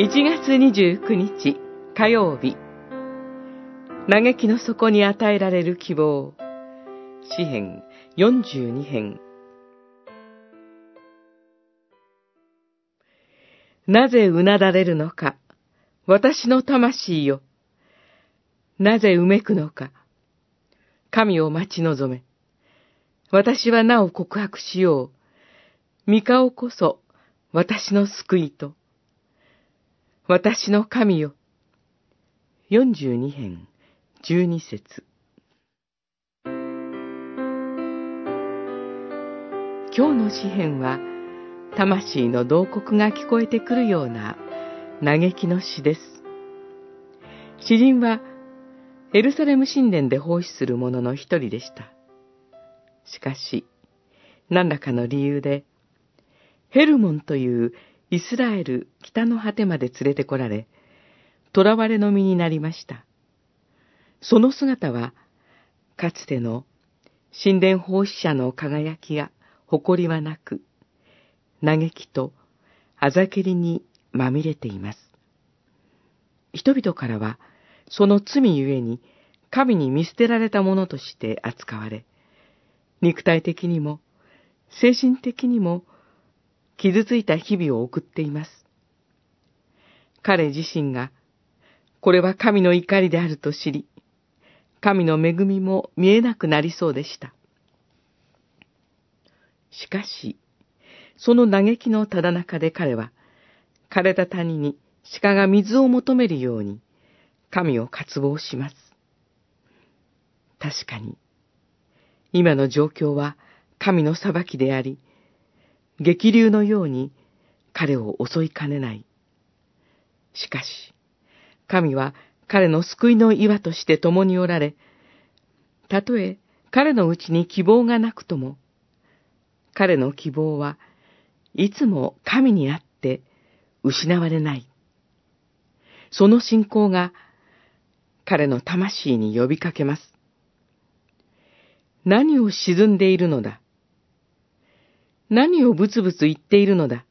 1月29日火曜日。嘆きの底に与えられる希望。詩編42編。なぜうなだれるのか私の魂よなぜうめくのか神を待ち望め。私はなお告白しよう。三顔こそ私の救いと。私の神よ。42編、12節今日の詩篇は、魂の洞窟が聞こえてくるような嘆きの詩です。詩人は、エルサレム神殿で奉仕する者の一人でした。しかし、何らかの理由で、ヘルモンというイスラエル北の果てまで連れてこられ、囚われの身になりました。その姿は、かつての神殿奉仕者の輝きや誇りはなく、嘆きとあざけりにまみれています。人々からは、その罪ゆえに神に見捨てられたものとして扱われ、肉体的にも精神的にも傷ついた日々を送っています。彼自身が、これは神の怒りであると知り、神の恵みも見えなくなりそうでした。しかし、その嘆きのただ中で彼は、枯れた谷に鹿が水を求めるように、神を渇望します。確かに、今の状況は神の裁きであり、激流のように彼を襲いかねない。しかし、神は彼の救いの岩として共におられ、たとえ彼のうちに希望がなくとも、彼の希望はいつも神にあって失われない。その信仰が彼の魂に呼びかけます。何を沈んでいるのだ？何をブツブツ言っているのだ。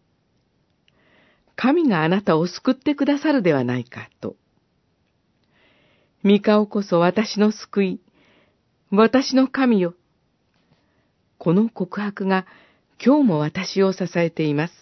神があなたを救ってくださるではないか、と。三顔こそ私の救い、私の神よ。この告白が今日も私を支えています。